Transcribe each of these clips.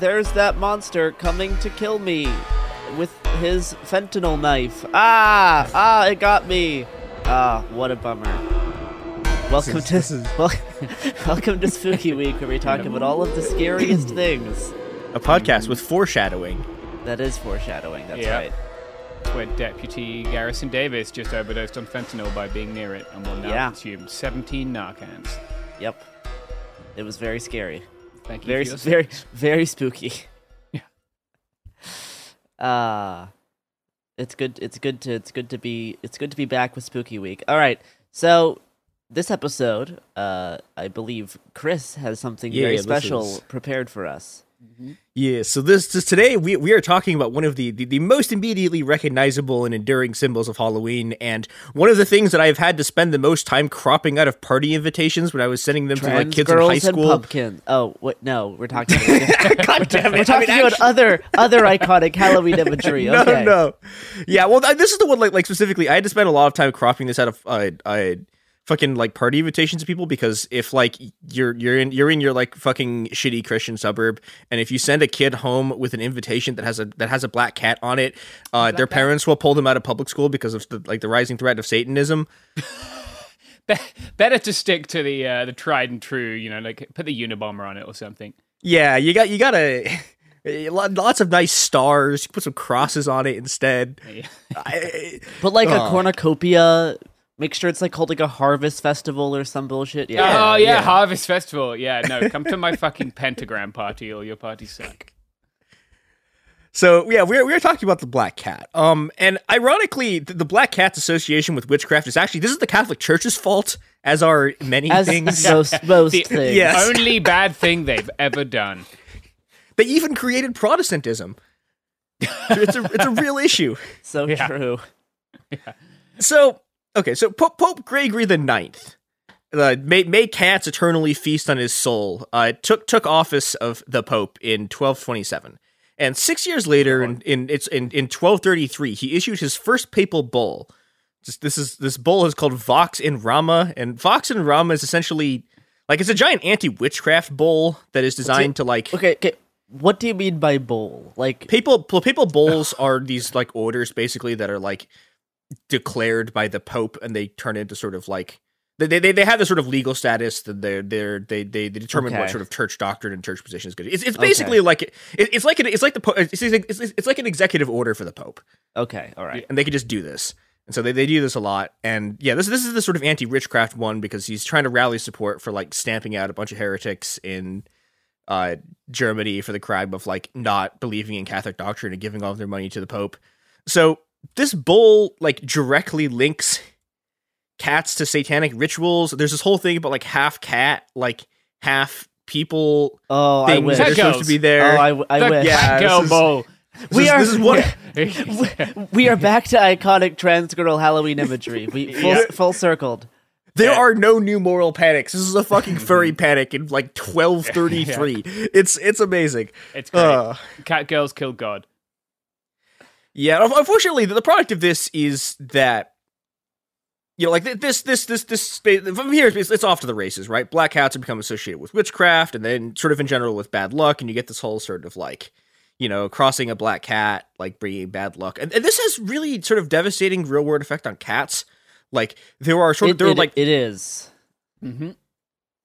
There's that monster coming to kill me with his fentanyl knife. Ah, ah, it got me. Ah, what a bummer. Welcome is- to this is- wel- welcome to Spooky Week, where we talk about all of the scariest things. A podcast with foreshadowing. That is foreshadowing. That's Yeah. right. where Deputy Garrison Davis just overdosed on fentanyl by being near it and will now Yeah. consume 17 Narcans. Yep. It was very scary. Thank you. Very, very, very spooky. Yeah. Uh it's good. It's good to. It's good to be. It's good to be back with Spooky Week. All right. So this episode, uh, I believe Chris has something Yeah, very this special is- prepared for us. Yeah, so this, this today we we are talking about one of the, the the most immediately recognizable and enduring symbols of Halloween, and one of the things that I've had to spend the most time cropping out of party invitations when I was sending them to like Trans kids in high and school. pumpkin. Oh, what? No, we're talking. About, God damn it! we're talking I mean, about actually- other other iconic Halloween imagery. no, Okay. no. Yeah, well, th- this is the one like like specifically. I had to spend a lot of time cropping this out of uh, uh fucking like party invitations to people because if like you're you're in you're in your like fucking shitty Christian suburb and if you send a kid home with an invitation that has a that has a black cat on it, uh, their parents will pull them out of public school because of the like the rising threat of Satanism. Be- better to stick to the uh, the tried and true. You know, like put the Unabomber on it or something. Yeah, you got you gotta. Lots of nice stars. You Put some crosses on it instead. Yeah. I- But like a Oh. cornucopia. Make sure it's like called like a harvest festival or some bullshit. Yeah. oh yeah, yeah. Harvest Festival. Yeah, no, come to my fucking pentagram party or your party suck. So yeah, we're we're talking about the Black Cat. Um, and ironically, the, the Black Cat's association with witchcraft is actually this is the Catholic Church's fault, as are many As things. most most The things. Yes. only bad thing they've ever done. They even created Protestantism. it's a it's a real issue. So Yeah. true. So okay, so Pope, Pope Gregory the Ninth uh, may, may cats eternally feast on his soul, uh, took took office of the Pope in 1227. And six years later, in, in it's in, in 1233, he issued his first papal bull. Just, this is this bull is called Vox in Rama, and Vox in Rama is essentially like it's a giant anti-witchcraft bull that is designed to like Okay, okay. What do you mean by bull? Like papal well, papal bulls are these like orders basically that are like declared by the pope and they turn into sort of like they they, they have the sort of legal status that they're they're they they, they determine what sort of church doctrine and church position is good. It's, it's basically Okay. like it, it's like an, it's like the po- it's, it's, it's like an executive order for the pope okay, all right. and they could just do this. And so they, they do this a lot. And yeah, this this is the sort of anti witchcraft one because he's trying to rally support for like stamping out a bunch of heretics in uh, Germany for the crime of like not believing in Catholic doctrine and giving all of their money to the Pope. So this bull like directly links cats to satanic rituals. There's this whole thing about like half cat, like half people Oh, I things wish. that are supposed to be there. Oh, I, w- I The wish. Yeah, cat this is- bowl. This we is- are- this is what we are back to iconic trans girl Halloween imagery. We full, Yeah. full circled. There are no new moral panics. This is a fucking furry panic in like 1233. It's it's amazing. It's great. Uh, Cat girls kill God. Yeah, unfortunately, the product of this is that you know, like this, this, this, this. From here, it's, it's off to the races, right? Black cats have become associated with witchcraft, and then sort of in general with bad luck, and you get this whole sort of like, you know, crossing a black cat, like bringing bad luck, and, and this has really sort of devastating real world effect on cats. Like there are sort of It, there are like it is. Mm-hmm.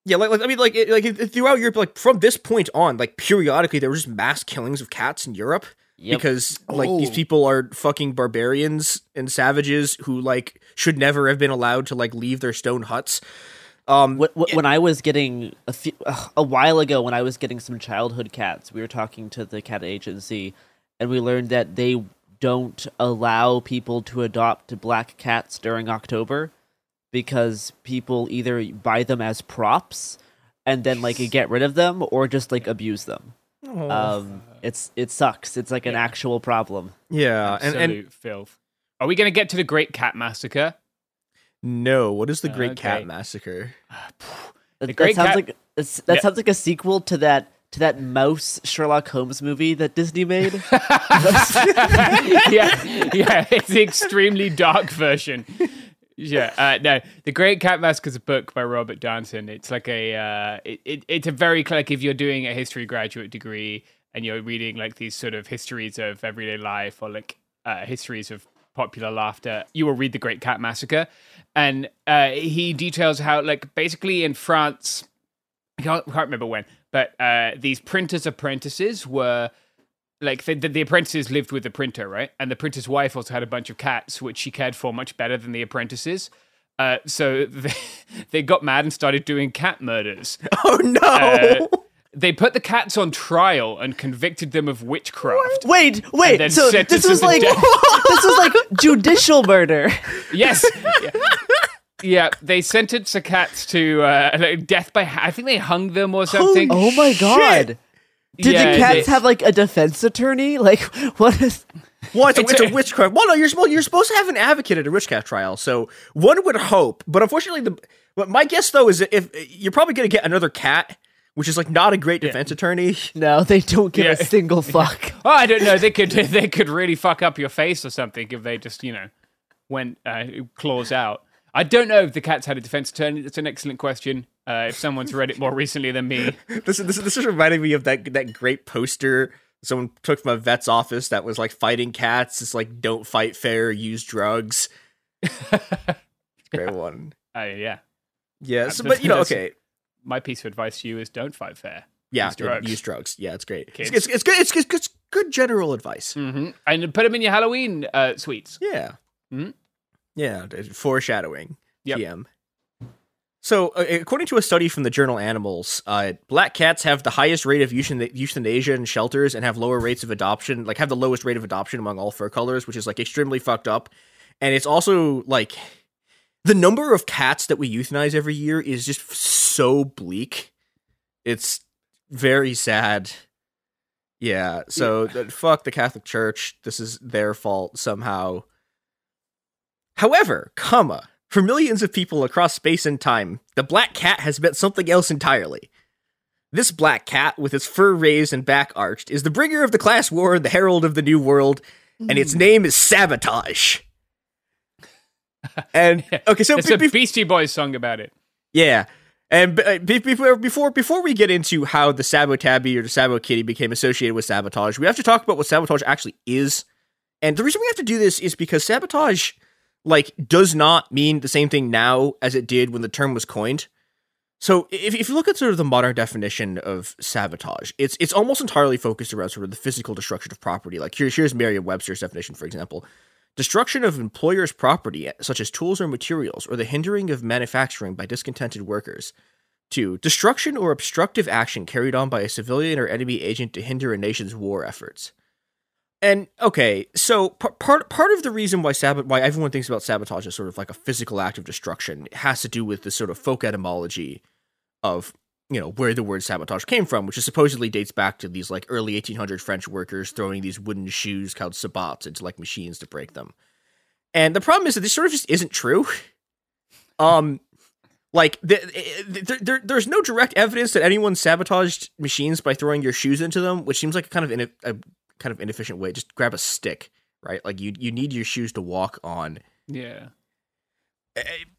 Yeah, like, like I mean, like, it, like it- throughout Europe, like from this point on, like periodically there were just mass killings of cats in Europe Yep. because like these Oh. people are fucking barbarians and savages who like should never have been allowed to like leave their stone huts. Um, Wh- wh- when I was getting a, few, uh, a while ago, when I was getting some childhood cats, we were talking to the cat agency, and we learned that they don't allow people to adopt black cats during October because people either buy them as props and then like get rid of them or just like abuse them. Um, it's it sucks. It's like an actual problem. yeah, Absolute and filth. Are we going to get to the Great Cat Massacre? no, what is the Great Okay. Cat Massacre? That, that Great sounds Cat- like it's, that Yeah. sounds like a sequel to that to that mouse Sherlock Holmes movie that Disney made. yeah, yeah, it's the extremely dark version. Yeah, uh, no, the Great Cat Massacre is a book by Robert Darnton. It's like a, uh, it, it, it's a very like if you're doing a history graduate degree and you're reading like these sort of histories of everyday life or like uh, histories of popular laughter, you will read the Great Cat Massacre, and uh, he details how like basically in France, I can't, can't remember when, but uh, these printers' apprentices were like the, the, apprentices lived with the printer, right? And the printer's wife also had a bunch of cats, which she cared for much better than the apprentices. Uh, so they, they got mad and started doing cat murders. Oh no! Uh, they put the cats on trial and convicted them of witchcraft. Wait, wait. So this was like death. this was like judicial murder. Yes. Yeah. Yeah, they sentenced the cats to uh, like death by. I think they hung them or something. oh my god. Did Yeah, the cats they- have like a defense attorney? Like what is Well, it's, a, It's it's a a- witchcraft. Well, no, you're supposed you're supposed to have an advocate at a witchcraft trial. So one would hope, but unfortunately, the but my guess though is that if you're probably going to get another cat, which is like not a great defense attorney. No, they don't give Yeah. a single fuck. Oh, I don't know. They could they could really fuck up your face or something if they just you know went uh, claws out. I don't know if the cats had a defense attorney. That's an excellent question. Uh, if someone's read it more recently than me, This is this, is- this is reminding me of that that great poster someone took from a vet's office that was like fighting cats. It's like don't fight fair, use drugs. great one. uh, yeah. Yes, That's- but you know, okay. My piece of advice to you is don't fight fair. Yeah, Use drugs. use drugs. Yeah, it's great. It's, it's, it's good. It's, it's, it's good general advice. hmm And put them in your Halloween uh, sweets. Yeah. Mhm. Yeah, foreshadowing. Yep. TM. So, uh, according to a study from the journal Animals, uh, black cats have the highest rate of euthanasia in shelters and have lower rates of adoption, like have the lowest rate of adoption among all fur colors, which is like extremely fucked up. And it's also like the number of cats that we euthanize every year is just so bleak. It's very sad. Yeah, so th- fuck the Catholic Church. This is their fault somehow. However, comma, For millions of people across space and time, the black cat has meant something else entirely. This black cat, with its fur raised and back arched, is the bringer of the class war and the herald of the new world, and its mm. name is Sabotage. And okay, so It's be- a Beastie Boys song about it. yeah. And b- uh, before before before we get into how the Sabotabby or the Sabo Kitty became associated with sabotage, we have to talk about what sabotage actually is. And the reason we have to do this is because sabotage like does not mean the same thing now as it did when the term was coined. So if, if you look at sort of the modern definition of sabotage, it's it's almost entirely focused around sort of the physical destruction of property. Like here's here's Merriam-Webster's definition, for example. Destruction of employers' property, such as tools or materials, or the hindering of manufacturing by discontented workers. Two, destruction or obstructive action carried on by a civilian or enemy agent to hinder a nation's war efforts. And okay, so p- part part of the reason why sabot why everyone thinks about sabotage as sort of like a physical act of destruction has to do with the sort of folk etymology of you know where the word sabotage came from, which is supposedly dates back to these like early 1800 French workers throwing these wooden shoes called sabots into like machines to break them. And the problem is that this sort of just isn't true. Um, like the, the, there, there's no direct evidence that anyone sabotaged machines by throwing your shoes into them, which seems like a kind of in, a kind of inefficient way. Just grab a stick, right? Like you you need your shoes to walk on. Yeah.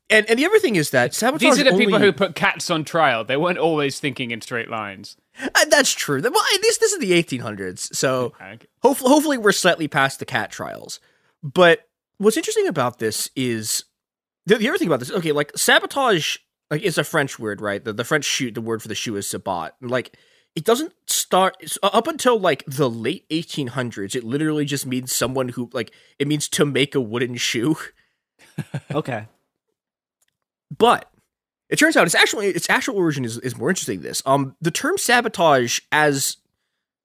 And and the other thing is that sabotage. These are the people who put cats on trial. They weren't always thinking in straight lines. Uh, That's true. Well, this this is the 1800s, so Okay. hopefully, hopefully we're slightly past the cat trials. But what's interesting about this is the, the other thing about this. Okay, like sabotage, like it's a French word, right? The, the French shoot, the word for the shoe is sabot. Like it doesn't start up until like the late 1800s. It literally just means someone who like it means to make a wooden shoe. Okay. But it turns out its actually its actual origin is, is more interesting. Than this um the term sabotage as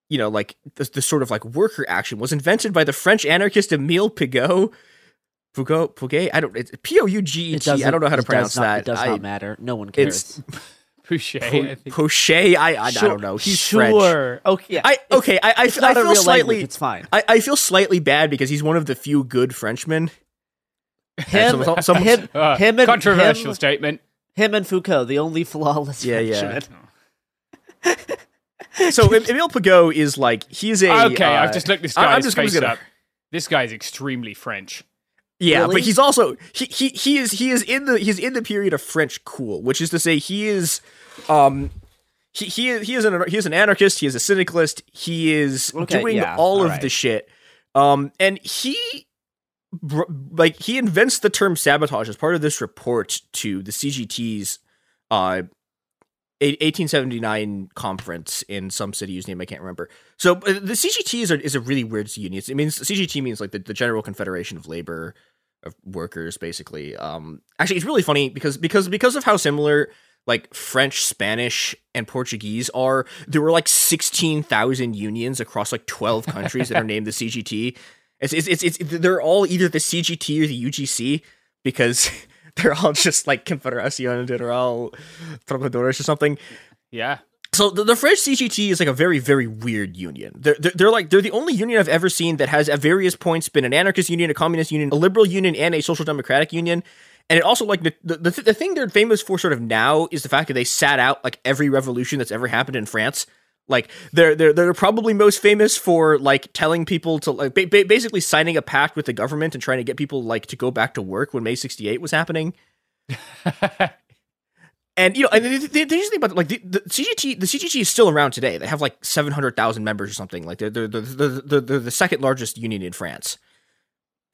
you know like the, the sort of like worker action was invented by the French anarchist Emile Pigot. Pigot, Pigot, I don't. It's P O U G E It T. I don't know how to pronounce not- that. It does I, not matter. No one cares. It's Pouche, I think. Pochet. I, I, I don't know. He's French. sure. Okay. Yeah. I it's- okay. I I, it's I feel slightly. language. It's fine. I, I feel slightly bad because he's one of the few good Frenchmen. Him, some- some- him, Uh, him, and controversial him, statement. him and Foucault, the only flawless Yeah, yeah. Frenchman. So Em- Emile Pigot is like he's a okay, uh, I've just looked this guy's just- face gonna- up. This guy's extremely French. Yeah, Really? but he's also he, he he is he is in the he's in the period of French cool, which is to say he is um he he is he is an he is an anarchist, he is a syndicalist, he is Okay, doing yeah, all of the shit. Um and he like he invents the term sabotage as part of this report to the CGT's uh 1879 conference in some city whose name I can't remember. So uh, the CGT is a, is a really weird union. It means CGT means like the, the General Confederation of Labor of Workers, basically. Um, actually, it's really funny because because because of how similar like French, Spanish, and Portuguese are. There were like 16,000 unions across like 12 countries that are named the CGT. It's, it's it's it's they're all either the CGT or the UGC because they're all just like Confederación General Trabajadores or something. Yeah. So the, the French CGT is like a very, very weird union. They're, they're, they're like they're the only union I've ever seen that has at various points been an anarchist union, a communist union, a liberal union, and a social democratic union. And it also like the, the the the thing they're famous for sort of now is the fact that they sat out like every revolution that's ever happened in France. Like they're they're they're probably most famous for like telling people to like ba- ba- basically signing a pact with the government and trying to get people like to go back to work when May '68 was happening. And you know, and the, the, the thing about like the, the CGT, the CGT is still around today. They have like seven hundred thousand members or something. Like they're they're, they're, they're, they're, the second largest union in France.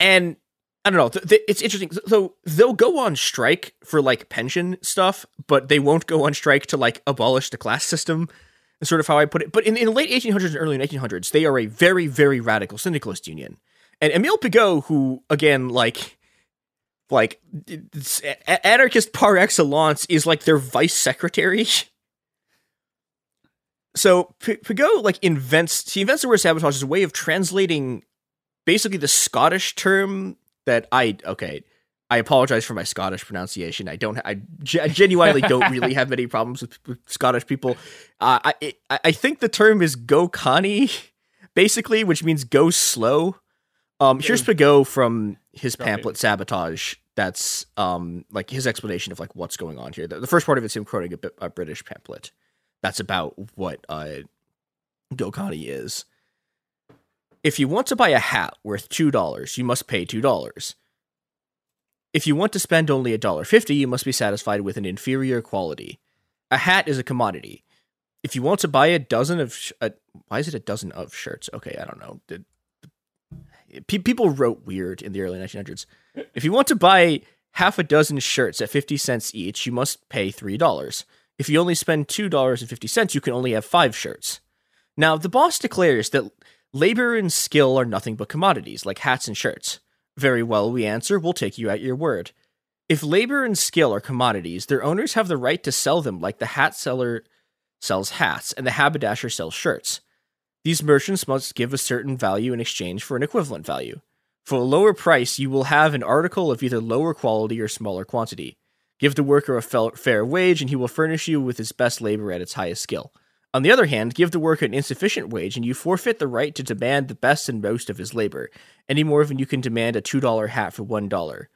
And I don't know. th- th- it's interesting. So they'll go on strike for like pension stuff, but they won't go on strike to like abolish the class system. Is sort of how I put it. But in, in the late 1800s and early 1900s, they are a very very radical syndicalist union. And Emile Pigot, who again like like anarchist par excellence is like their vice secretary. So Pigot like invents he invents the word sabotage as a way of translating basically the Scottish term that I okay. I apologize for my Scottish pronunciation. I don't. I I genuinely don't really have many problems with, with Scottish people. Uh, I it, I think the term is "go canny," basically, which means "go slow." Um, here's Pigot from his pamphlet "Sabotage." that's um like his explanation of like what's going on here. The, the first part of it's him quoting a, a British pamphlet that's about what uh Go Canny is. If you want to buy a hat worth two dollars, you must pay two dollars. If you want to spend only a dollar fifty, you must be satisfied with an inferior quality. A hat is a commodity. If you want to buy a dozen of, sh- uh, why is it a dozen of shirts? Okay, I don't know. Did, pe- people wrote weird in the early 1900s. If you want to buy half a dozen shirts at 50 cents each, you must pay $3. If you only spend $2.50, you can only have five shirts. Now, the boss declares that labor and skill are nothing but commodities, like hats and shirts. Very well, we answer, we'll take you at your word. If labor and skill are commodities, their owners have the right to sell them like the hat seller sells hats and the haberdasher sells shirts. These merchants must give a certain value in exchange for an equivalent value. For a lower price, you will have an article of either lower quality or smaller quantity. Give the worker a fair wage, and he will furnish you with his best labor at its highest skill. On the other hand, give the worker an insufficient wage, and you forfeit the right to demand the best and most of his labor, any more than you can demand a $2 hat for $1.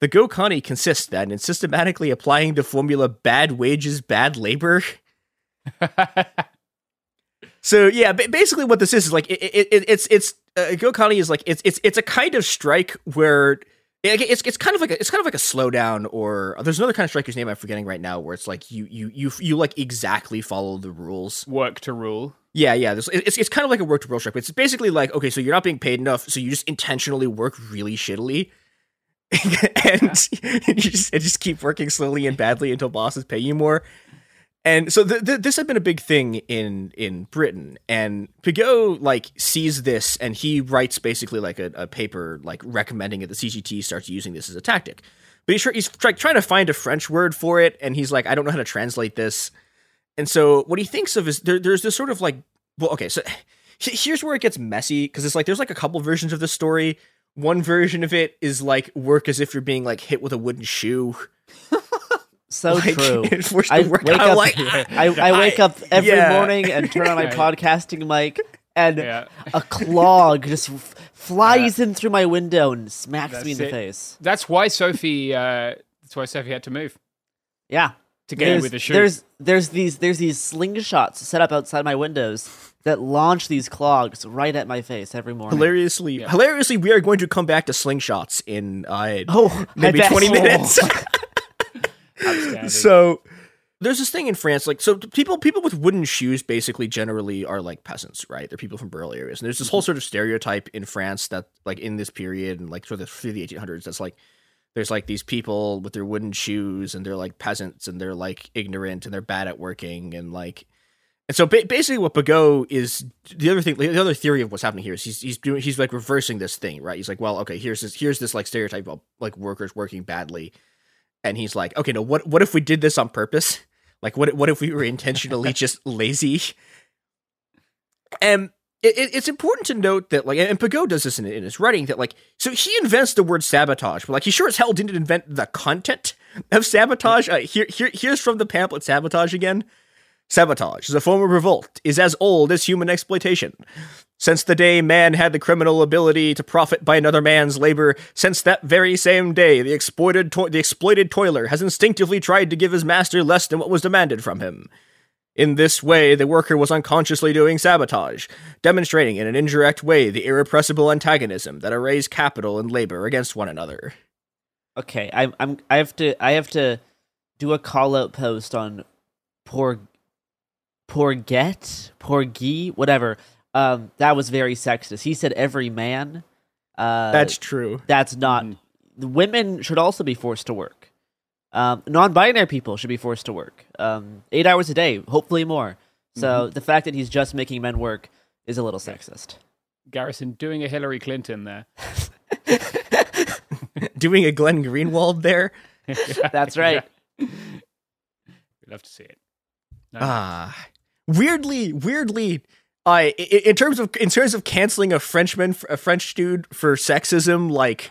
The Go Canny consists then in systematically applying the formula bad wages, bad labor. so yeah, ba- basically what this is is like it, it, it- it's it's uh, Go Canny is like it's it's it's a kind of strike where it's it's kind of like a, it's kind of like a slowdown or uh, there's another kind of striker's name I'm forgetting right now where it's like you you you you like exactly follow the rules. Work to rule. Yeah, yeah. This, it's it's kind of like a work to rule strike. But it's basically like okay, so you're not being paid enough, so you just intentionally work really shittily. and you just, and just keep working slowly and badly until bosses pay you more. And so th- th- this had been a big thing in in Britain, and Pigot like sees this, and he writes basically like a, a paper like recommending that the CGT starts using this as a tactic. But he's tr- he's try- trying to find a French word for it, and he's like, I don't know how to translate this. And so what he thinks of is there, there's this sort of like, well, okay, so here's where it gets messy because it's like there's like a couple versions of the story. One version of it is like work as if you're being like hit with a wooden shoe. So Like, true. forced to I work wake out up. like- I, I wake up every Yeah. morning and turn on my Right. podcasting mic, and Yeah. a clog just f- flies in through my window and smacks me in That's the it. face. That's why Sophie. Uh, that's why Sophie had to move Yeah. to get in with the shoe. there's there's these there's these slingshots set up outside my windows that launch these clogs right at my face every morning. Hilariously, hilariously, we are going to come back to slingshots in uh, Oh, maybe I twenty minutes. Outstanding. So there's this thing in France, like so people people with wooden shoes basically generally are like peasants, right? They're people from rural areas, and there's this whole mm-hmm. sort of stereotype in France that like in this period and like sort of through the 1800s, that's like there's like these people with their wooden shoes and they're like peasants and they're like ignorant and they're bad at working and like and so ba- basically what Bagot is the other thing the other theory of what's happening here is he's he's doing he's like reversing this thing right? He's like well okay here's this here's this like stereotype of like workers working badly and he's like okay no what what if we did this on purpose? Like what what if we were intentionally just lazy? And it, it- it's important to note that like and Pagot does this in, in his writing that like so he invents the word sabotage but like he sure as hell didn't invent the content of sabotage. Uh, here, here here's from the pamphlet sabotage again. Sabotage is a form of revolt, is as old as human exploitation. Since the day man had the criminal ability to profit by another man's labor, since that very same day, the exploited to- the exploited toiler has instinctively tried to give his master less than what was demanded from him. In this way, the worker was unconsciously doing sabotage, demonstrating in an indirect way the irrepressible antagonism that arrays capital and labor against one another. Okay, I'm I'm I have to I have to do a call out post on poor Porget, Porgy, whatever. Um, that was very sexist. He said every man. Uh, That's true. that's not. The women should also be forced to work. Um, non-binary people should be forced to work. Um, eight hours a day, hopefully more. So the fact that he's just making men work is a little sexist. Garrison doing a Hillary Clinton there. Doing a Glenn Greenwald there. That's right. We'd love to see it. No. Ah, weirdly, weirdly, I in terms of in terms of canceling a Frenchman, a French dude for sexism, like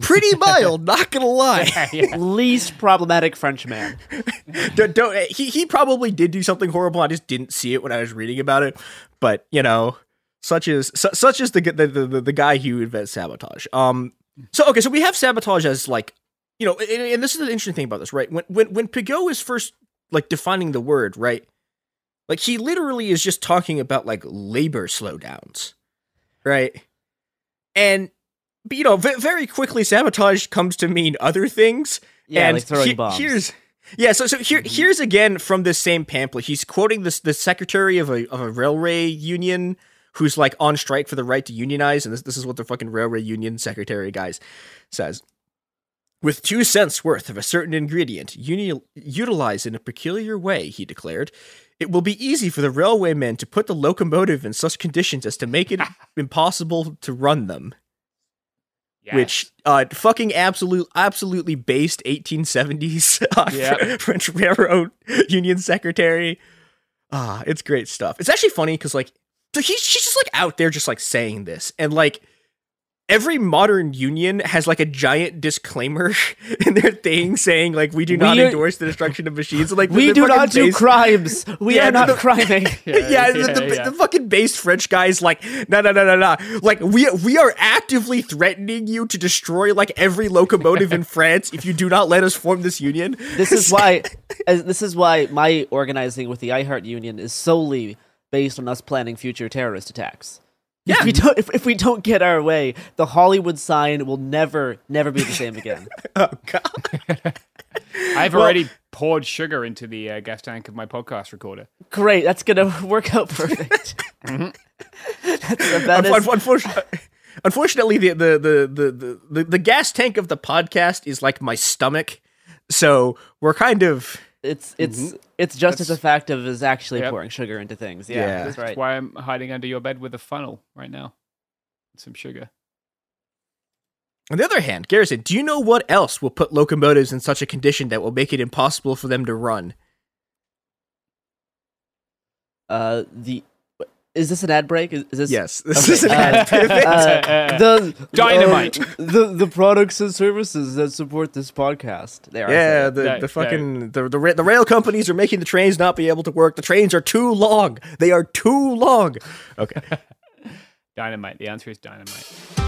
pretty mild. not gonna lie. Least problematic French man. don't, don't he? He probably did do something horrible. I just didn't see it when I was reading about it. But you know, such is su- such is the the, the the the guy who invents sabotage. Um. So okay, so we have sabotage as like you know, and, and this is the interesting thing about this, right? When when when Pigot is first like defining the word, right? Like he literally is just talking about like labor slowdowns, right? And but, you know, v- very quickly, sabotage comes to mean other things. Yeah, and like throwing he- bombs. Here's yeah, so so here mm-hmm. here's again from this same pamphlet. He's quoting this the secretary of a of a railway union who's like on strike for the right to unionize, and this this is what the fucking railway union secretary guys says. With two cents worth of a certain ingredient uni- utilized in a peculiar way, he declared, it will be easy for the railwaymen to put the locomotive in such conditions as to make it impossible to run them. Yes. Which uh fucking absolute absolutely based 1870s uh, Yeah. French railroad union secretary. Ah, it's great stuff. It's actually funny because like so he's she's just like out there just like saying this and like every modern union has like a giant disclaimer in their thing saying like we do not We are- endorse the destruction of machines. Like we do not do base- crimes. We Yeah, are not the- criming. yeah, the, yeah, the, yeah. the fucking based French guys like no no no no no like we we are actively threatening you to destroy like every locomotive in France if you do not let us form this union. This is why. as- This is why my organizing with the I Heart Union is solely based on us planning future terrorist attacks. Yeah. If we don't, if, if we don't get our way, the Hollywood sign will never, never be the same again. oh god. I've already poured sugar into the uh, gas tank of my podcast recorder. Great, that's gonna work out perfect. that's about Unf- as, unf- unfortunately, unfortunately the, the, the, the, the, the gas tank of the podcast is like my stomach. So we're kind of it's it's it's just as effective as actually Yep. pouring sugar into things. Yeah, Yeah. that's That's right. why I'm hiding under your bed with a funnel right now. Some sugar. On the other hand, Garrison, do you know what else will put locomotives in such a condition that will make it impossible for them to run? Uh, the is this an ad break? Is, is this Yes, this Okay, is an uh, ad pivot. uh, the Dynamite. uh, the the products and services that support this podcast. There, I Yeah, said the, No, the fucking the, the ra- the rail companies are making the trains not be able to work. The trains are too long. They are too long. Okay. Dynamite. The answer is dynamite.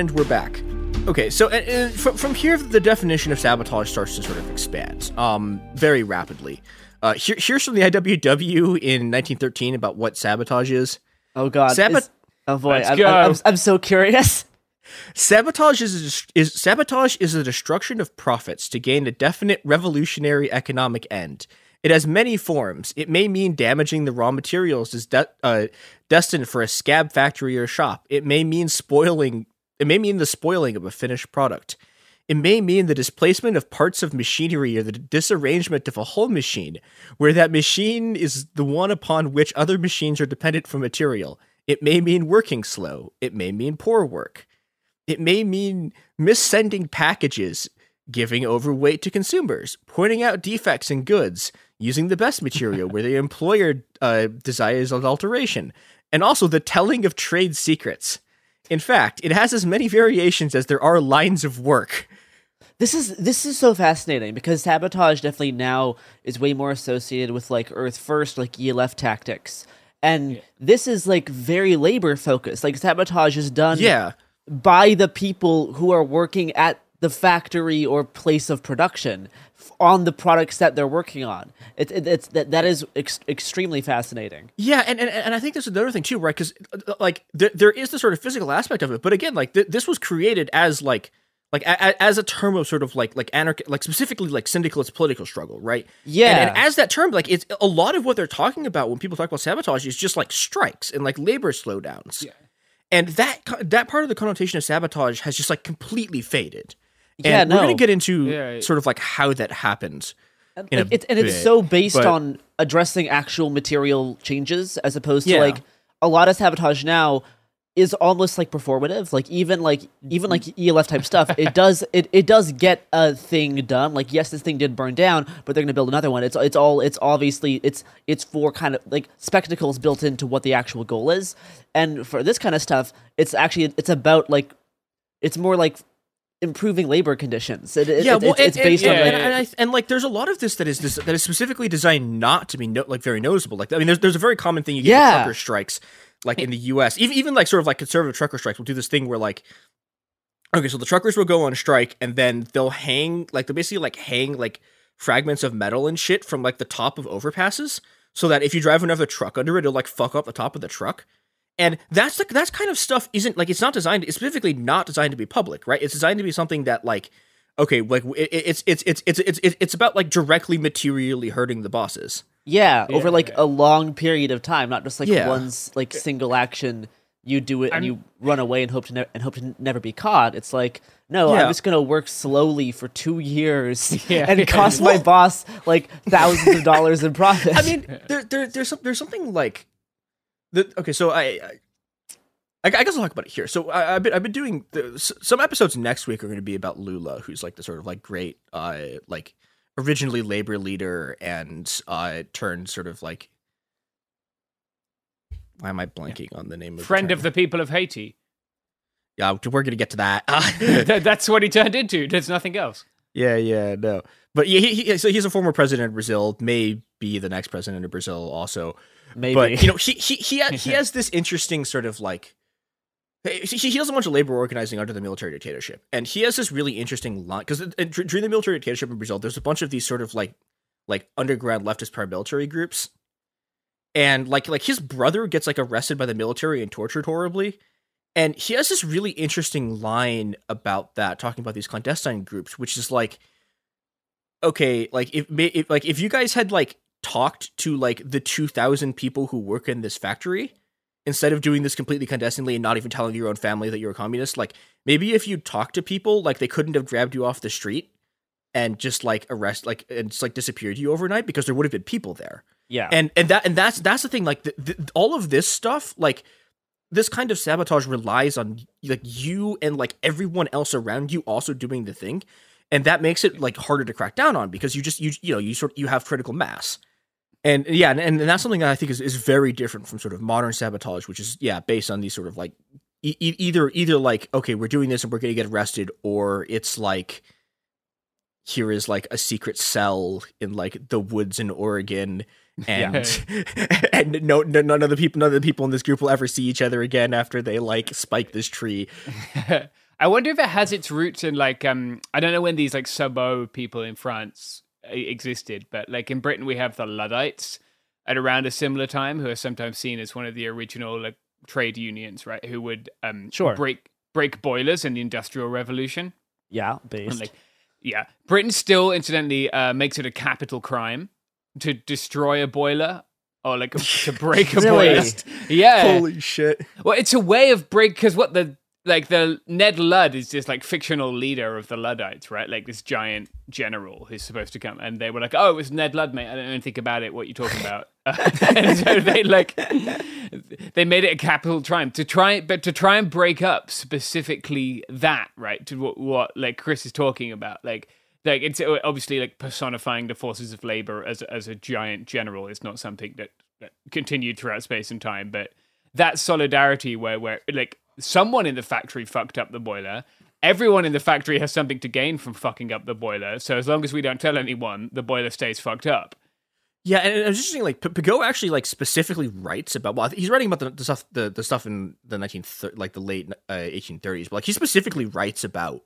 And we're back. Okay, so uh, from, from here, the definition of sabotage starts to sort of expand um, very rapidly. Uh, here, here's from the IWW in 1913 about what sabotage is. Oh God! Sabo- Is- oh boy! Let's I'm, go. I'm, I'm, I'm so curious. Sabotage is, a, is sabotage is the destruction of profits to gain a definite revolutionary economic end. It has many forms. It may mean damaging the raw materials is de- uh, destined for a scab factory or shop. It may mean spoiling. It may mean the spoiling of a finished product. It may mean the displacement of parts of machinery or the disarrangement of a whole machine, where that machine is the one upon which other machines are dependent for material. It may mean working slow. It may mean poor work. It may mean missending packages, giving overweight to consumers, pointing out defects in goods, using the best material where the employer uh, desires adulteration, and also the telling of trade secrets. In fact, it has as many variations as there are lines of work. This is this is so fascinating because sabotage definitely now is way more associated with like Earth First, like ELF tactics, and this is like very labor focused. Like sabotage is done, Yeah. by the people who are working at the factory or place of production f- on the products that they're working on. It, it, it's that that is ex- extremely fascinating. Yeah, and, and and I think there's another thing too, right? Because uh, uh, like there, there is the sort of physical aspect of it, but again, like th- this was created as like like a, a- as a term of sort of like like anarch like specifically like syndicalist political struggle, right? Yeah. and, and as that term, like it's a lot of what they're talking about when people talk about sabotage is just like strikes and like labor slowdowns. Yeah. And that that part of the connotation of sabotage has just like completely faded. Yeah, and we're gonna get into Yeah. sort of like how that happened. And, like, it's and it's so based but- on addressing actual material changes as opposed to Yeah. like a lot of sabotage now is almost like performative like even like even like elf type stuff it does it, it does get a thing done like yes this thing did burn down but they're gonna build another one it's it's all it's obviously it's it's for kind of like spectacles built into what the actual goal is and for this kind of stuff it's actually it's about like it's more like improving labor conditions it, it- yeah, it- well, it's, it's and, based and, on and, like, and, I, and like there's a lot of this that is this, that is specifically designed not to be no, like very noticeable. Like I mean, there's there's a very common thing you get Yeah. trucker strikes, like in the U.S. Even even like sort of like conservative trucker strikes will do this thing where like. Okay, so the truckers will go on strike and then they'll hang like they'll basically like hang like fragments of metal and shit from like the top of overpasses so that if you drive another truck under it, it'll like fuck up the top of the truck. And that's like that's kind of stuff isn't like it's not designed it's specifically not designed to be public, right? It's designed to be something that like okay, like it, it's it's it's it's it's it's it's about like directly materially hurting the bosses. Yeah, over like yeah. a long period of time, not just like Yeah. one s- like single action. You do it and I'm- you run away and hope to ne- and hope to n- never be caught. It's like no, Yeah. I'm just gonna work slowly for two years Yeah. and cost my boss like thousands of dollars in profit. I mean, there, there there's some, there's something like the okay. So I, I I guess I'll talk about it here. So I, I've been I've been doing the, some episodes next week are going to be about Lula, who's like the sort of like great uh like originally labor leader and uh turned sort of like why am I blanking on the name of Friend the of the people of Haiti. yeah we're gonna get to that. That- That's what he turned into. There's nothing else. Yeah, yeah, no. But yeah, he, he, so he's a former president of Brazil, may be the next president of Brazil also. Maybe. But you know, he he he, ha- he has this interesting sort of like he, he does a bunch of labor organizing under the military dictatorship, and he has this really interesting line because during the military dictatorship in Brazil, there's a bunch of these sort of like like underground leftist paramilitary groups, and like like his brother gets like arrested by the military and tortured horribly. And he has this really interesting line about that, talking about these clandestine groups, which is like, okay, like if, if like if you guys had like talked to like the two thousand people who work in this factory, instead of doing this completely clandestinely and not even telling your own family that you're a communist, like maybe if you talked to people, like they couldn't have grabbed you off the street and just like arrest like and just like disappeared you overnight because there would have been people there yeah, and and that and that's that's the thing like the, the, all of this stuff like this kind of sabotage relies on like you and like everyone else around you also doing the thing and that makes it like harder to crack down on because you just you you know you sort you have critical mass. And yeah, and, and that's something that I think is, is very different from sort of modern sabotage, which is yeah based on these sort of like e- either either like okay we're doing this and we're going to get arrested, or it's like here is like a secret cell in like the woods in Oregon and and no, no none of the people none of the people in this group will ever see each other again after they like spike this tree. I wonder if it has its roots in like um I don't know when these like sabo people in France existed, but like in Britain we have the Luddites at around a similar time who are sometimes seen as one of the original like trade unions, right? Who would um Sure. break break boilers in the industrial revolution. Yeah, based. like yeah, Britain still incidentally uh, makes it a capital crime to destroy a boiler or like to break a Really? boiler. Yeah. Holy shit! Well, it's a way of break because what the like the Ned Ludd is just like fictional leader of the Luddites, right? Like this giant general who's supposed to come, and they were like, "Oh, it was Ned Ludd, mate. I don't know anything about it. What you talking about?" and so they like they made it a capital crime to try, but to try and break up specifically that, right? To what, what like Chris is talking about, like. Like it's obviously like personifying the forces of labor as as a giant general is not something that, that continued throughout space and time, but that solidarity where where like someone in the factory fucked up the boiler everyone in the factory has something to gain from fucking up the boiler so as long as we don't tell anyone the boiler stays fucked up Yeah, and it was interesting. Like P- Pouget actually like specifically writes about. Well, he's writing about the, the stuff the, the stuff in the nineteen like the late eighteen thirties, but like he specifically writes about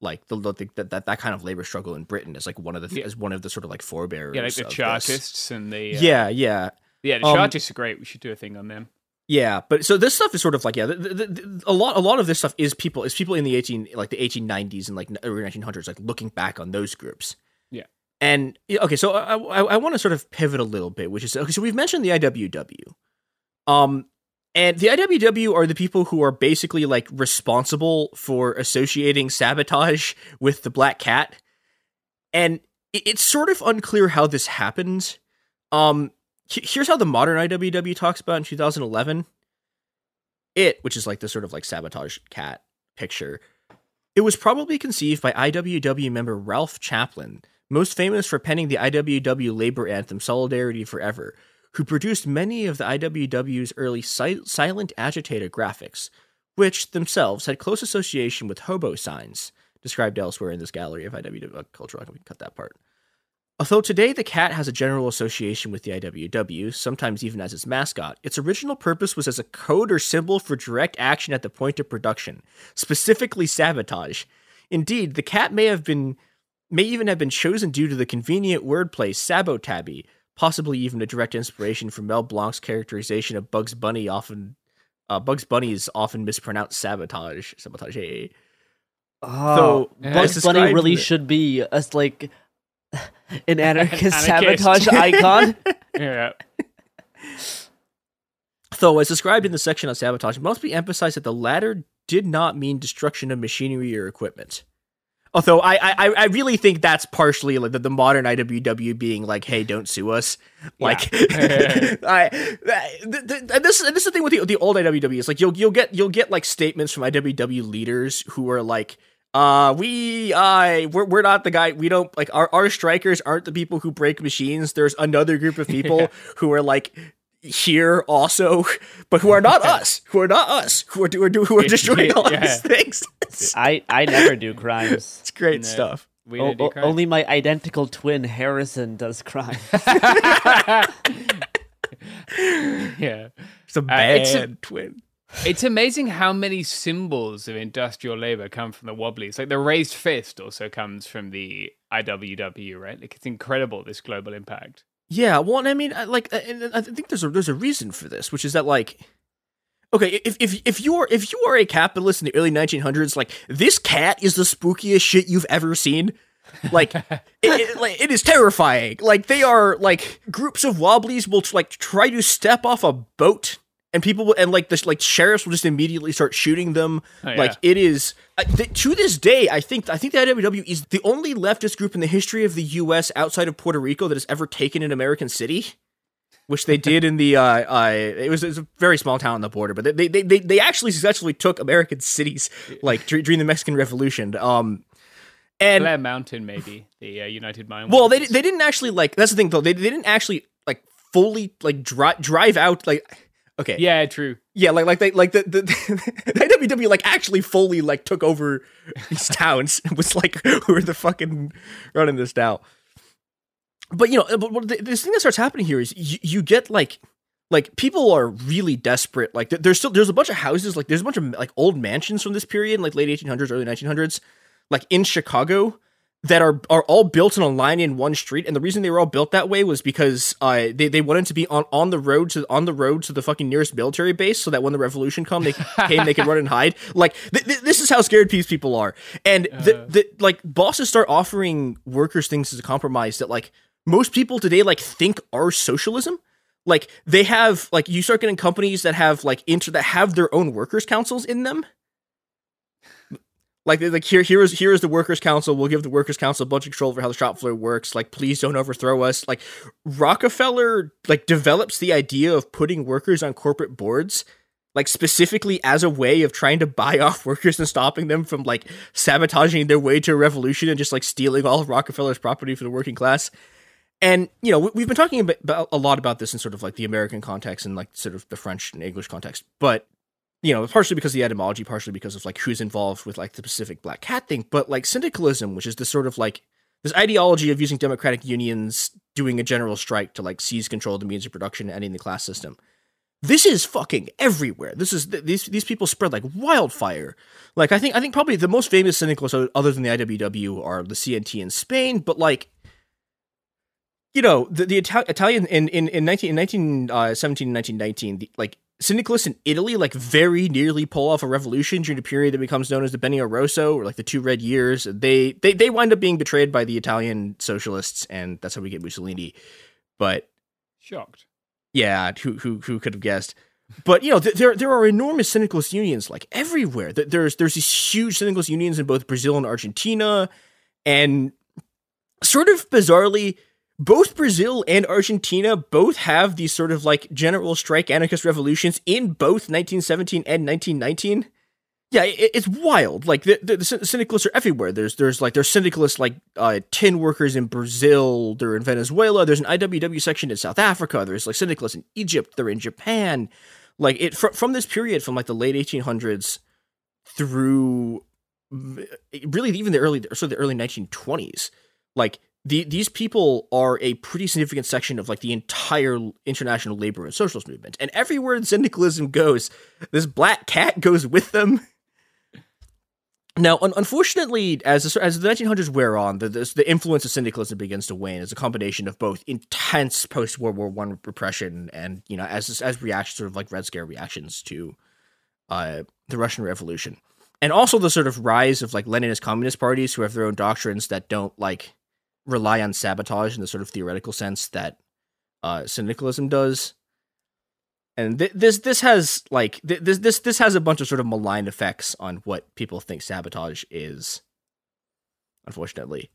like the, the that, that that kind of labor struggle in Britain as like one of the Yeah. as one of the sort of like forebearers. yeah like the of this. chartists and the uh, Yeah, yeah, yeah the Um, chartists are great we should do a thing on them yeah. But so this stuff is sort of like yeah, the, the, the, a lot a lot of this stuff is people is people in the eighteen like the eighteen nineties and like early nineteen hundreds like looking back on those groups. Yeah. And okay, so I I, I want to sort of pivot a little bit, which is okay. So we've mentioned the IWW, um, and the IWW are the people who are basically like responsible for associating sabotage with the Black Cat, and it- it's sort of unclear how this happened. Um, here's how the modern IWW talks about in 2011. It, which is like the sort of like sabotage cat picture, it was probably conceived by IWW member Ralph Chaplin, most famous for penning the IWW labor anthem Solidarity Forever, who produced many of the IWW's early si- silent agitator graphics, which themselves had close association with hobo signs, described elsewhere in this gallery of IWW uh, culture. I can cut that part. Although today the cat has a general association with the IWW, sometimes even as its mascot, its original purpose was as a code or symbol for direct action at the point of production, specifically sabotage. Indeed, the cat may have been may even have been chosen due to the convenient wordplay sabotabby, possibly even a direct inspiration from Mel Blanc's characterization of Bugs Bunny often uh, Bugs Bunny is often mispronounced sabotage. Sabotage. Oh, So, Bugs Bunny really in the- should be as like an anarchist anarchist. sabotage icon. yeah Though, as described in the section on sabotage, it must be emphasized that the latter did not mean destruction of machinery or equipment. Although I, I, I really think that's partially like the, the modern IWW being like, "Hey, don't sue us." Like, I, th- th- this and this is the thing with the, the old IWW is like you'll you'll get you'll get like statements from IWW leaders who are like, "Uh, we, I, we're we're not the guy. We don't like our our strikers aren't the people who break machines. There's another group of people who are like." here also, but who are not us, who are not us, who are, who are, who are destroying all Yeah. these things. I I never do crimes. It's great No. stuff. we O- don't o- only my identical twin Harrison does crime. yeah It's a Uh, bad it's a- twin. It's amazing how many symbols of industrial labor come from the Wobblies. Like the raised fist also comes from the IWW, right? Like it's incredible this global impact. Yeah, well, I mean, like, and I think there's a there's a reason for this, which is that like, okay, if if if you are if you are a capitalist in the early 1900s, like this cat is the spookiest shit you've ever seen. Like, it, it, like, it is terrifying. Like they are like groups of wobblies will like try to step off a boat. And people will, and like the like sheriffs will just immediately start shooting them. Oh, Like it is uh, th- to this day. I think I think the IWW is the only leftist group in the history of the U.S. outside of Puerto Rico that has ever taken an American city, which they did in the. Uh, uh, it, was, it was a very small town on the border, but they they they, they actually successfully took American cities like dur- during the Mexican Revolution. Um, And Blair Mountain, maybe the uh, United Mine. well, they they didn't actually like. That's the thing though. They they didn't actually like fully like drive drive out like. Okay. Yeah, true. Yeah, like like they like the the, the IWW like actually fully like took over these towns and was like who are the fucking running this now. But you know, but what the, this thing that starts happening here is you, you get like like people are really desperate. Like there- there's still there's a bunch of houses like there's a bunch of like old mansions from this period, like late 1800s, early 1900s, like in Chicago that are are all built in a line in one street and the reason they were all built that way was because uh they, they wanted to be on, on the road to on the road to the fucking nearest military base so that when the revolution come they came they could run and hide. Like th- th- this is how scared these people are. And the, the like bosses start offering workers things as a compromise that like most people today like think are socialism. Like they have like you start getting companies that have like inter that have their own workers councils in them like like here here is here is the workers council. We'll give the workers council a bunch of control over how the shop floor works. Like please don't overthrow us. Like rockefeller like develops the idea of putting workers on corporate boards like specifically as a way of trying to buy off workers and stopping them from like sabotaging their way to a revolution and just like stealing all of rockefeller's property for the working class. And you know we- we've been talking about a lot about this in sort of like the american context and like sort of the french and english context. But you know, partially because of the etymology, partially because of like who's involved with like the Pacific Black Cat thing, but like syndicalism, which is this sort of like this ideology of using democratic unions doing a general strike to like seize control of the means of production, and ending the class system. This is fucking everywhere. This is these these people spread like wildfire. Like I think I think probably the most famous syndicalists other than the IWW are the CNT in Spain, but like you know the the Ital- Italian in in in 19 in 1917 uh, 1919 the, like syndicalists in Italy like very nearly pull off a revolution during a period that becomes known as the Biennio Rosso or like the Two Red Years. They they they wind up being betrayed by the Italian socialists, and that's how we get Mussolini. But Shocked. yeah, who who who could have guessed? But you know, th- there there are enormous syndicalist unions like everywhere. Th- There's there's these huge syndicalist unions in both Brazil and Argentina, and sort of bizarrely, both Brazil and Argentina both have these sort of like general strike anarchist revolutions in both 1917 and 1919. Yeah, it, it's wild. Like the, the, the syndicalists are everywhere. There's there's like there's syndicalists like uh, tin workers in Brazil. They're in Venezuela. There's an IWW section in South Africa. There's like syndicalists in Egypt. They're in Japan. Like it fr- from this period, from like the late 1800s through really even the early so the early 1920s. Like the, these people are a pretty significant section of like the entire international labor and socialist movement. And everywhere syndicalism goes, this black cat goes with them. Now, un- unfortunately, as the, as the 1900s wear on, the, the the influence of syndicalism begins to wane as a combination of both intense post World War One repression and you know as as reactions, sort of like Red Scare reactions to uh, the Russian Revolution, and also the sort of rise of like Leninist communist parties who have their own doctrines that don't like rely on sabotage in the sort of theoretical sense that uh, syndicalism does. And th- this this has like th- this this this has a bunch of sort of malign effects on what people think sabotage is. Unfortunately,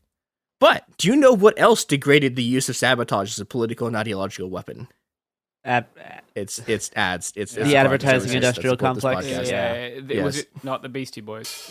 but do you know what else degraded the use of sabotage as a political and ideological weapon? Ad- It's it's ads. It's, The it's products advertising industrial that support this complex. podcast. Yeah. th- Was Yes. it not the Beastie Boys?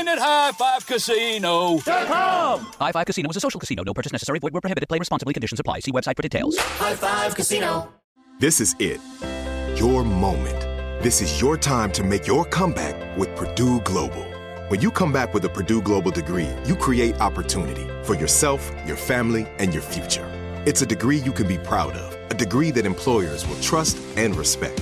at High Five Casino. High Five Casino is a social casino. No purchase necessary. Void where prohibited. Play responsibly. Conditions apply. See website for details. High Five Casino. This is it. Your moment. This is your time to make your comeback with Purdue Global. When you come back with a Purdue Global degree, you create opportunity for yourself, your family, and your future. It's a degree you can be proud of, a degree that employers will trust and respect.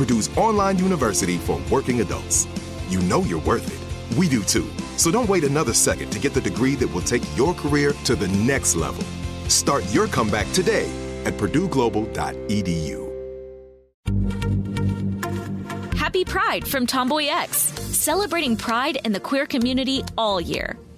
Purdue's online university for working adults. You know you're worth it. We do too. So don't wait another second to get the degree that will take your career to the next level. Start your comeback today at purdueglobal.edu. Happy Pride from Tomboy X, celebrating pride and the queer community all year.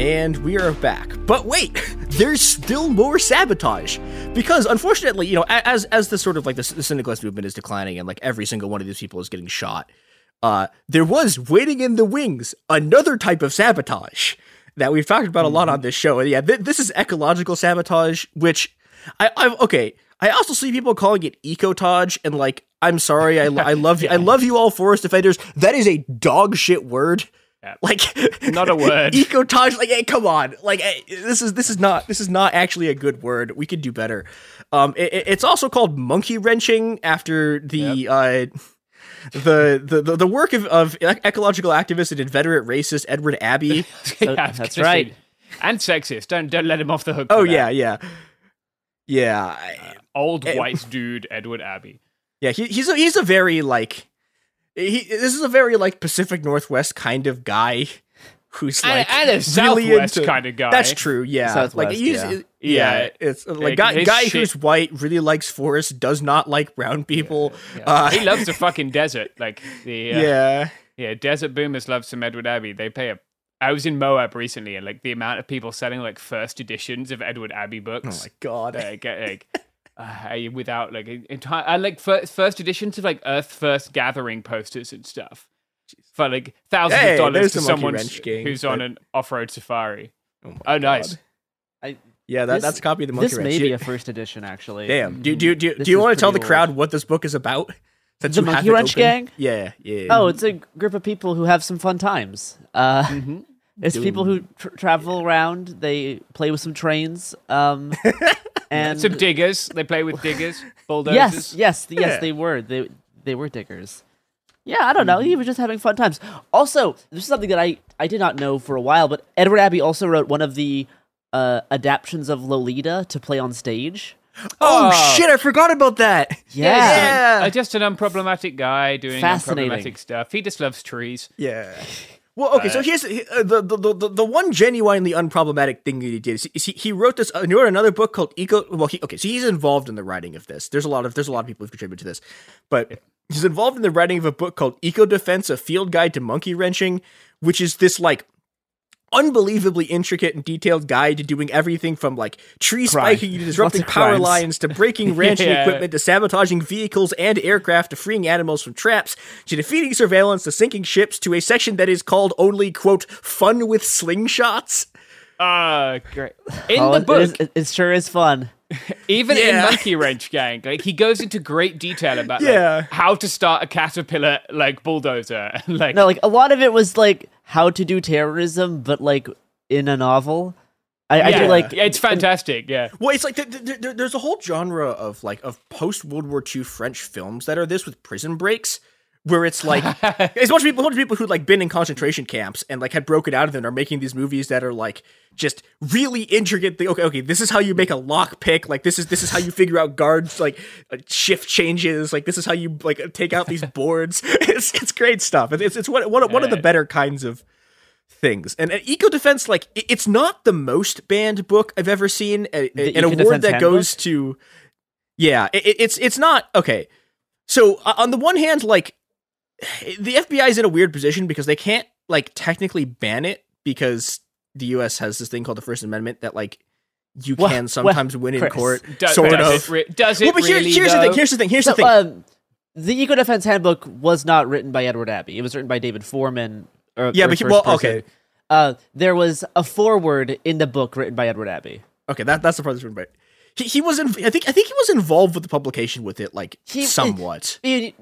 And we are back. But wait, there's still more sabotage because unfortunately, you know, as as the sort of like the, the syndicalist movement is declining and like every single one of these people is getting shot, uh, there was waiting in the wings another type of sabotage that we've talked about a lot on this show. And yeah, th- this is ecological sabotage, which I, I okay. I also see people calling it ecotage, and like, I'm sorry, I, I love you, I love you all, forest defenders. That is a dog shit word. Like, Not a word. ecotage. Like, hey, come on. Like, hey, this is this is not this is not actually a good word. We could do better. Um, it- it- it's also called monkey wrenching after the uh, the, the the the work of, of ecological activist and inveterate racist Edward Abbey. Yeah, I was And sexist. Don't don't let him off the hook. Oh yeah, yeah, yeah. I- Old white dude Edward Abbey. Yeah, he, he's a, he's a very like he this is a very like Pacific Northwest kind of guy who's And- like and a really Southwest into- kind of guy. That's true. Yeah, like Southwest, he's, yeah. yeah. Yeah. it's like Like, guy, guy shit- who's white really likes forests, does not like brown people. Uh, he loves the fucking desert. Like the uh, yeah. yeah desert boomers love some Edward Abbey. They pay a. I was in Moab recently, and like the amount of people selling like first editions of Edward Abbey books. Oh my god. get like uh, without like entire I like fir- first editions of like Earth First Gathering posters and stuff for like thousands Hey, of dollars to someone who's on an off-road safari. Oh, Oh, nice. I, Yeah, that, This- that's a copy of the Monkey this Wrench. may be a first edition, actually. Damn. Do do do, This do you want to tell the pretty crowd old. what this book is about? Since The you Monkey Wrench open? gang? Yeah, yeah. Oh, it's a group of people who have some fun times. Uh, Mm-hmm. It's people who tr- travel around. They play with some trains. Um, and Some diggers. They play with diggers, bulldozers. yes, yes, yes, Yeah. they were. They they were diggers. Yeah, I don't know. He was just having fun times. Also, this is something that I I did not know for a while, but Edward Abbey also wrote one of the uh, adaptions of Lolita to play on stage. oh, Oh. shit! I forgot about that. Yeah. Yeah. Uh, just an unproblematic guy doing unproblematic stuff. He just loves trees. Yeah. Well, okay, so here's uh, the, the, the, the, one genuinely unproblematic thing that he did. Is he, he, he wrote this. Uh, he wrote another book called Eco. Well, he, okay, so he's involved in the writing of this. There's a lot of there's a lot of people who've contributed to this, but he's involved in the writing of a book called Eco Defense: A Field Guide to Monkey Wrenching, which is this like unbelievably intricate and detailed guide to doing everything from like tree Crime. spiking to disrupting power crimes. lines to breaking ranching Yeah. equipment to sabotaging vehicles and aircraft to freeing animals from traps to defeating surveillance to sinking ships to a section that is called only quote fun with slingshots. Ah, great. In Oh, the book, is- it, it sure is fun. even in Monkey Wrench Gang, like he goes into great detail about like, Yeah. how to start a caterpillar like bulldozer. like No, like a lot of it was like how to do terrorism, but like in a novel. I, I yeah, do like. yeah, it's fantastic. Yeah. Well, it's like th- th- th- there's a whole genre of like of post World War II French films that are this with prison breaks, where it's like it's a bunch of people, a bunch of people who like been in concentration camps and like had broken out of them are making these movies that are like just really intricate. Thing. Okay, okay, this is how you make a lock pick. Like this is this is how you figure out guards like uh, shift changes. Like this is how you like take out these boards. It's it's great stuff. It's it's one one, one of the better kinds of things. And, and eco defense, like it- it's not the most banned book I've ever seen. A, a- an award that goes to, yeah, it- it's it's not okay. So uh, on the one hand, like the FBI is in a weird position because they can't like technically ban it because the U.S. has this thing called the First Amendment that like you Well- can sometimes win in Chris, court, Does, sort does of. It re- does it well, but here- really? here's the thing. Here's the thing. Here's So, the thing. um, the Eco Defense Handbook was not written by Edward Abbey. It was written by David Foreman. Or, Yeah, or but he- first well, person. okay. Uh, there was a foreword in the book written by Edward Abbey. Okay, that that's the part that's written by. He, he was in, I think I think he was involved with the publication with it like He- somewhat. Like,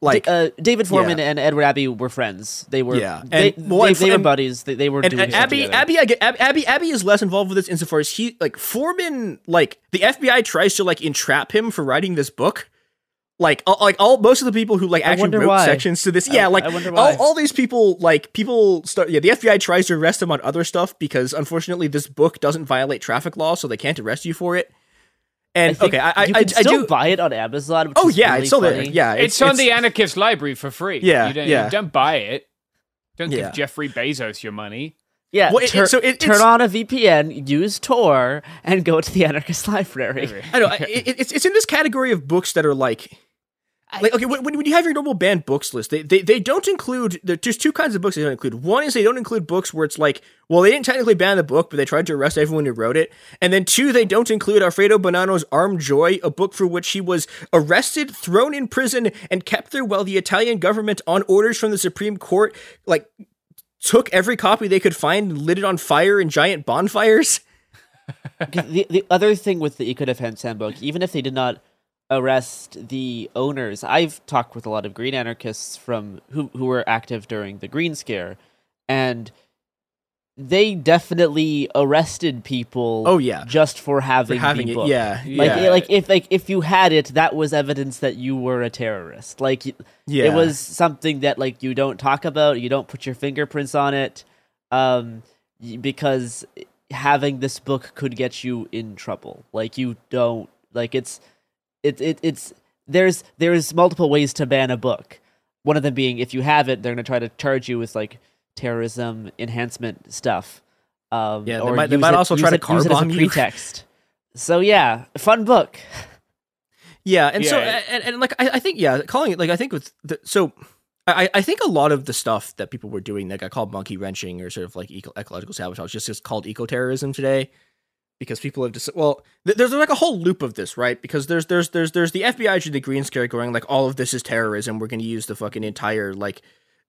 Like, uh, David Foreman yeah. and Edward Abbey were friends. They were, Yeah, they, and- well, they, and- they were buddies. They, they were and, doing Abbey, together. Abbey, I get, Ab- Abbey, Abbey is less involved with this insofar as he like Foreman, like the FBI tries to like entrap him for writing this book. Like, all, like all most of the people who like I actually wrote why. sections to this, I- yeah, like I wonder why. all, all these people, like people start, yeah, the FBI tries to arrest him on other stuff because unfortunately this book doesn't violate traffic law, so they can't arrest you for it. And think okay, I, I, you I, can I still do. buy it on Amazon. Which Oh is yeah, really it's still there. Yeah, It's, on the Anarchist library for free. Yeah, you don't, yeah. You don't buy it. Don't Yeah. give Jeffrey Bezos your money. Yeah, Well, it- tur- so it- turn on a VPN, use Tor, and go to the Anarchist Library. I know it, it- it's it's in this category of books that are like, like okay, when, when you have your normal banned books list, they, they they don't include. There's two kinds of books they don't include. One is they don't include books where it's like, well, they didn't technically ban the book, but they tried to arrest everyone who wrote it. And then two, they don't include Alfredo Bonanno's Armed Joy, a book for which he was arrested, thrown in prison, and kept there while the Italian government, on orders from the Supreme Court, like took every copy they could find and lit it on fire in giant bonfires. the the other thing with the Eco Defense Handbook, even if they did not arrest the owners, I've talked with a lot of green anarchists from who who were active during the Green Scare, and they definitely arrested people. Oh, yeah. just for having, having the it, yeah, like yeah. like if like if you had it, that was evidence that you were a terrorist. Like Yeah. it was something that like you don't talk about, you don't put your fingerprints on it, um, because having this book could get you in trouble. Like you don't like it's it, it it's there's there's multiple ways to ban a book. One of them being if you have it, they're gonna try to charge you with like terrorism enhancement stuff. Um, Yeah, they or might- they might it- also try to it- use it car as a bomb you. pretext. So yeah, fun book. Yeah, and so Yeah. and, and like I, I think yeah, calling it like I think with the, so I, I think a lot of the stuff that people were doing that got called monkey wrenching or sort of like eco, ecological sabotage just is called eco terrorism today because people have just well th- there's like a whole loop of this right? Because there's there's there's there's the FBI to the Green Scare going like all of this is terrorism. We're going to use the fucking entire like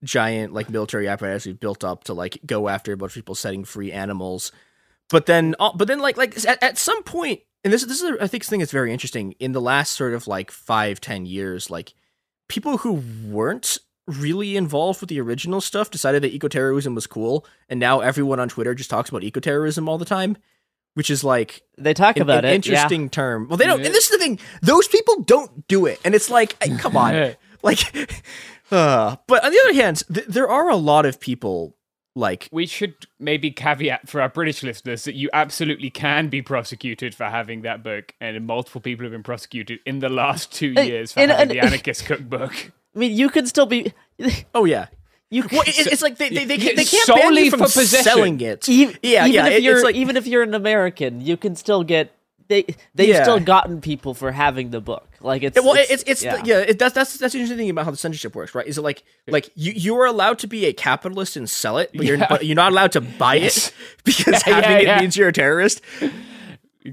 giant like military apparatus we've built up to like go after a bunch of people setting free animals. But then uh, but then like like at, at some point and this this is I think thing that's very interesting. In the last sort of like five ten years like people who weren't really involved with the original stuff decided that ecoterrorism was cool and now everyone on Twitter just talks about ecoterrorism all the time which is like They talk an, about an it. interesting term well they don't and this is the thing those people don't do it and it's like come on like uh, but on the other hand th- there are a lot of people like We should maybe caveat for our British listeners that you absolutely can be prosecuted for having that book, and multiple people have been prosecuted in the last two years for and- having and- the Anarchist Cookbook. I mean, you can still be. oh yeah You well, it, it's like they, they, they, can't- they can't ban you from selling it E- yeah even yeah if it- you're it's like even if you're an American, you can still get they they've Yeah. still gotten people for having the book. Like it's well, it's, it's it's yeah. yeah, it, that's that's that's the interesting thing about how the censorship works, right? Is it like like you you are allowed to be a capitalist and sell it, but you're Yeah. but you're not allowed to buy it because having it means you're a terrorist.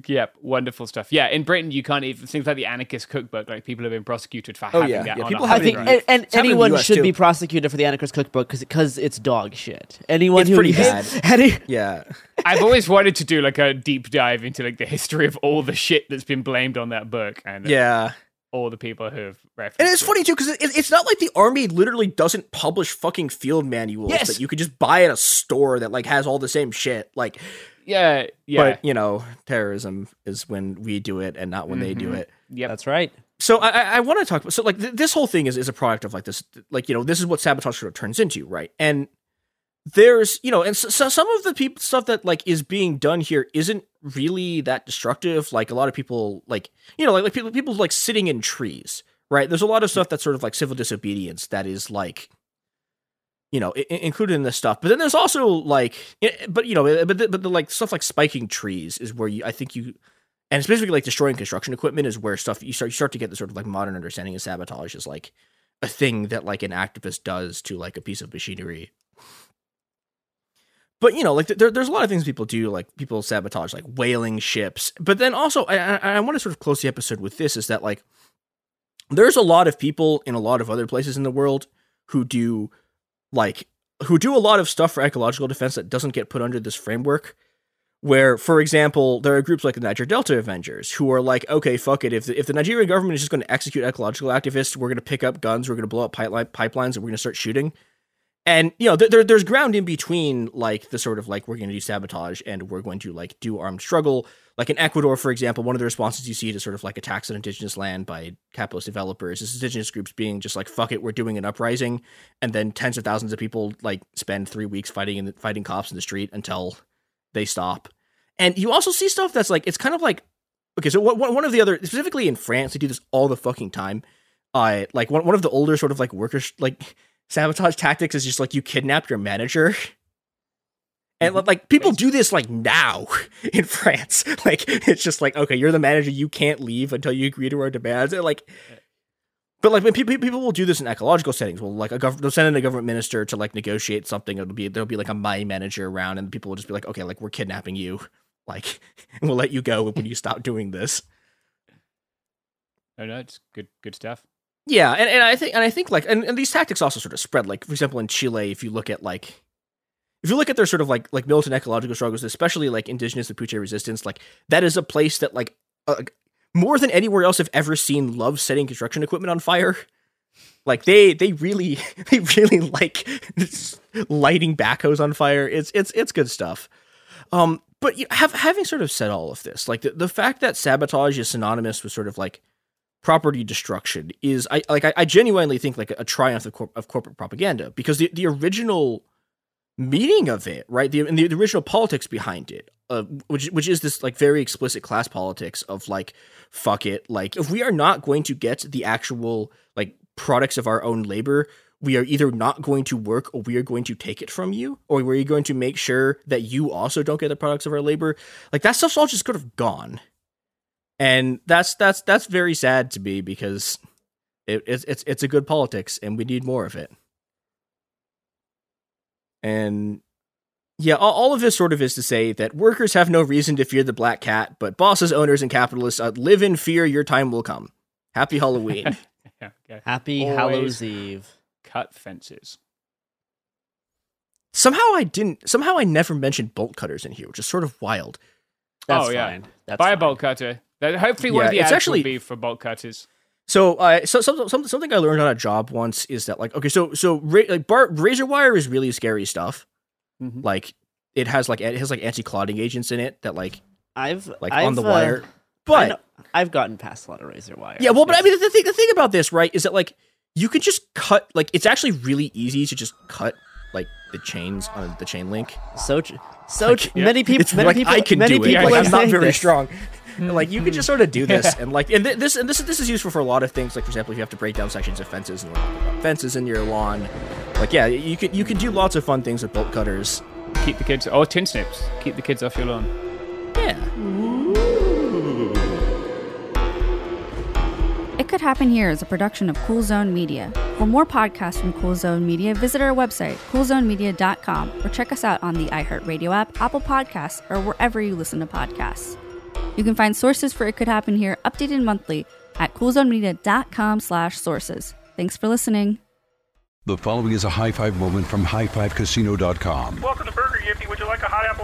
Yep, wonderful stuff. Yeah, in Britain you can't even things like the Anarchist Cookbook. Like people have been prosecuted for Oh, having yeah. that. Yeah, on people have I think and, and It's happened in the anyone should too. be prosecuted for the Anarchist Cookbook because it's dog shit. Anyone It's who pretty bad. any, Yeah, I've always wanted to do like a deep dive into like the history of all the shit that's been blamed on that book and yeah. all the people who have referenced. And it's it. funny too because it, it's not like the army literally doesn't publish fucking field manuals Yes. that you could just buy at a store that like has all the same shit. Like, Yeah, yeah. But you know, terrorism is when we do it and not when they do Mhm. it. Yeah, That's right. So I, I, I want to talk about so like th- this whole thing is is a product of like this like you know this is what sabotage sort of turns into right and there's you know and so, so some of the people stuff that like is being done here isn't really that destructive like a lot of people like you know like, like people people like sitting in trees right there's a lot of stuff that's sort of like civil disobedience that is like you know included in this stuff. But then there's also like eh, but you know eh, but the, but the like stuff like spiking trees is where you i think you and specifically like destroying construction equipment is where stuff you start you start to get the sort of like modern understanding of sabotage is like a thing that like an activist does to like a piece of machinery. But you know like there, there's a lot of things people do like people sabotage like whaling ships. But then also i, I, I want to sort of close the episode with this is that like there's a lot of people in a lot of other places in the world who do like who do a lot of stuff for ecological defense that doesn't get put under this framework where for example there are groups like the niger delta avengers who are like okay fuck it. If the, if the nigerian government is just going to execute ecological activists we're going to pick up guns we're going to blow up pipeline, pipelines and we're going to start shooting and you know there, there, there's ground in between like the sort of like we're going to do sabotage and we're going to like do armed struggle. Like in ecuador for example one of the responses you see to sort of like attacks on indigenous land by capitalist developers is indigenous groups being just like fuck it we're doing an uprising. And then tens of thousands of people like spend three weeks fighting in the, fighting cops in the street until they stop. And you also see stuff that's like it's kind of like okay so one, one of the other specifically in france they do this all the fucking time. Uh like one, one of the older sort of like workers like sabotage tactics is just like you kidnap your manager. And like people do this like now in france. Like it's just like okay you're the manager you can't leave until you agree to our demands. And like but like when people people will do this in ecological settings, well, like a gov- they'll send in a government minister to like negotiate something. It'll be there'll be like a mine manager around, and people will just be like, okay, like we're kidnapping you, like we'll let you go when you stop doing this. Oh no, it's good good stuff. Yeah, and, and I think and I think like and, and these tactics also sort of spread. Like for example, in Chile, if you look at like if you look at their sort of like like militant ecological struggles, especially like indigenous Mapuche resistance, like that is a place that like uh, more than anywhere else I've ever seen love setting construction equipment on fire. Like they they really they really like lighting backhoes on fire. It's it's it's good stuff. Um, but you have having sort of said all of this, like the, the fact that sabotage is synonymous with sort of like property destruction is I like I, I genuinely think like a, triumph of, of corporate propaganda because the, the original meaning of it, right? The, and the, the original politics behind it, uh, which which is this like very explicit class politics of like fuck it, like if we are not going to get the actual like products of our own labor, we are either not going to work or we are going to take it from you, or we're going to make sure that you also don't get the products of our labor. Like that stuff's all just could have gone, and that's that's that's very sad to me because it, it's it's it's a good politics and we need more of it. And yeah, all, all of this sort of is to say that workers have no reason to fear the black cat, but bosses, owners, and capitalists uh, live in fear. Your time will come. Happy Halloween. Yeah, okay. Happy Always Hallows Eve. Cut fences. somehow I didn't. Somehow I never mentioned bolt cutters in here, which is sort of wild. That's oh yeah, fine. That's buy a bolt cutter. That- Hopefully, one Yeah, of the it's ads actually- will be for bolt cutters. So, uh, so, so, some, something I learned on a job once is that like, okay, so, so ra- like bar- razor wire is really scary stuff. Mhm. Like, it has like it has like anti clotting agents in it that like I've like I've, on the uh, wire. But know- I've gotten past a lot of razor wire. yeah, well, but I mean, the thing the thing about this, right, is that like you could just cut like it's actually really easy to just cut like the chains on the chain link. so so Like, tr- many people. Many like people. I can many do it. people Like are I'm not very this. strong. And, like you could just sort of do this, and like and th- this and this this is useful for a lot of things. Like for example, if you have to break down sections of fences and like, fences in your lawn, like yeah, you can you can do lots of fun things with bolt cutters. Keep the kids. Oh, tin snips. Keep the kids off your lawn. Yeah. It Could Happen Here is a production of Cool Zone Media. For more podcasts from Cool Zone Media, visit our website, coolzonemedia.com, or check us out on the iHeartRadio app, Apple Podcasts, or wherever you listen to podcasts. You can find sources for It Could Happen Here updated monthly at coolzonemedia.com slash sources. Thanks for listening. The following is a high five moment from highfivecasino.com. Welcome to Burger Yippee. Would you like a hot apple